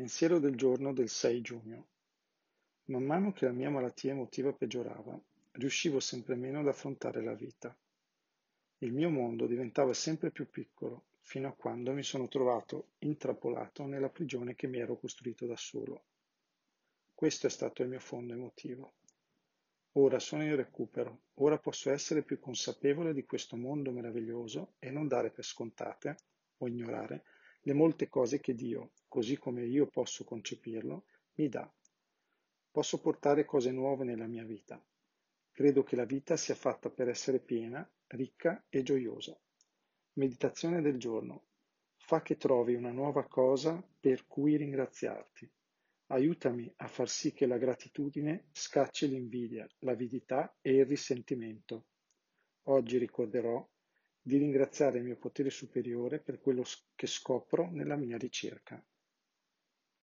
Pensiero del giorno del 6 giugno. Man mano che la mia malattia emotiva peggiorava, riuscivo sempre meno ad affrontare la vita. Il mio mondo diventava sempre più piccolo, fino a quando mi sono trovato intrappolato nella prigione che mi ero costruito da solo. Questo è stato il mio fondo emotivo. Ora sono in recupero, ora posso essere più consapevole di questo mondo meraviglioso e non dare per scontate o ignorare le molte cose che Dio, così come io posso concepirlo, mi dà. Posso portare cose nuove nella mia vita. Credo che la vita sia fatta per essere piena, ricca e gioiosa. Meditazione del giorno. Fa che trovi una nuova cosa per cui ringraziarti. Aiutami a far sì che la gratitudine scacci l'invidia, l'avidità e il risentimento. Oggi ricorderò di ringraziare il mio potere superiore per quello che scopro nella mia ricerca.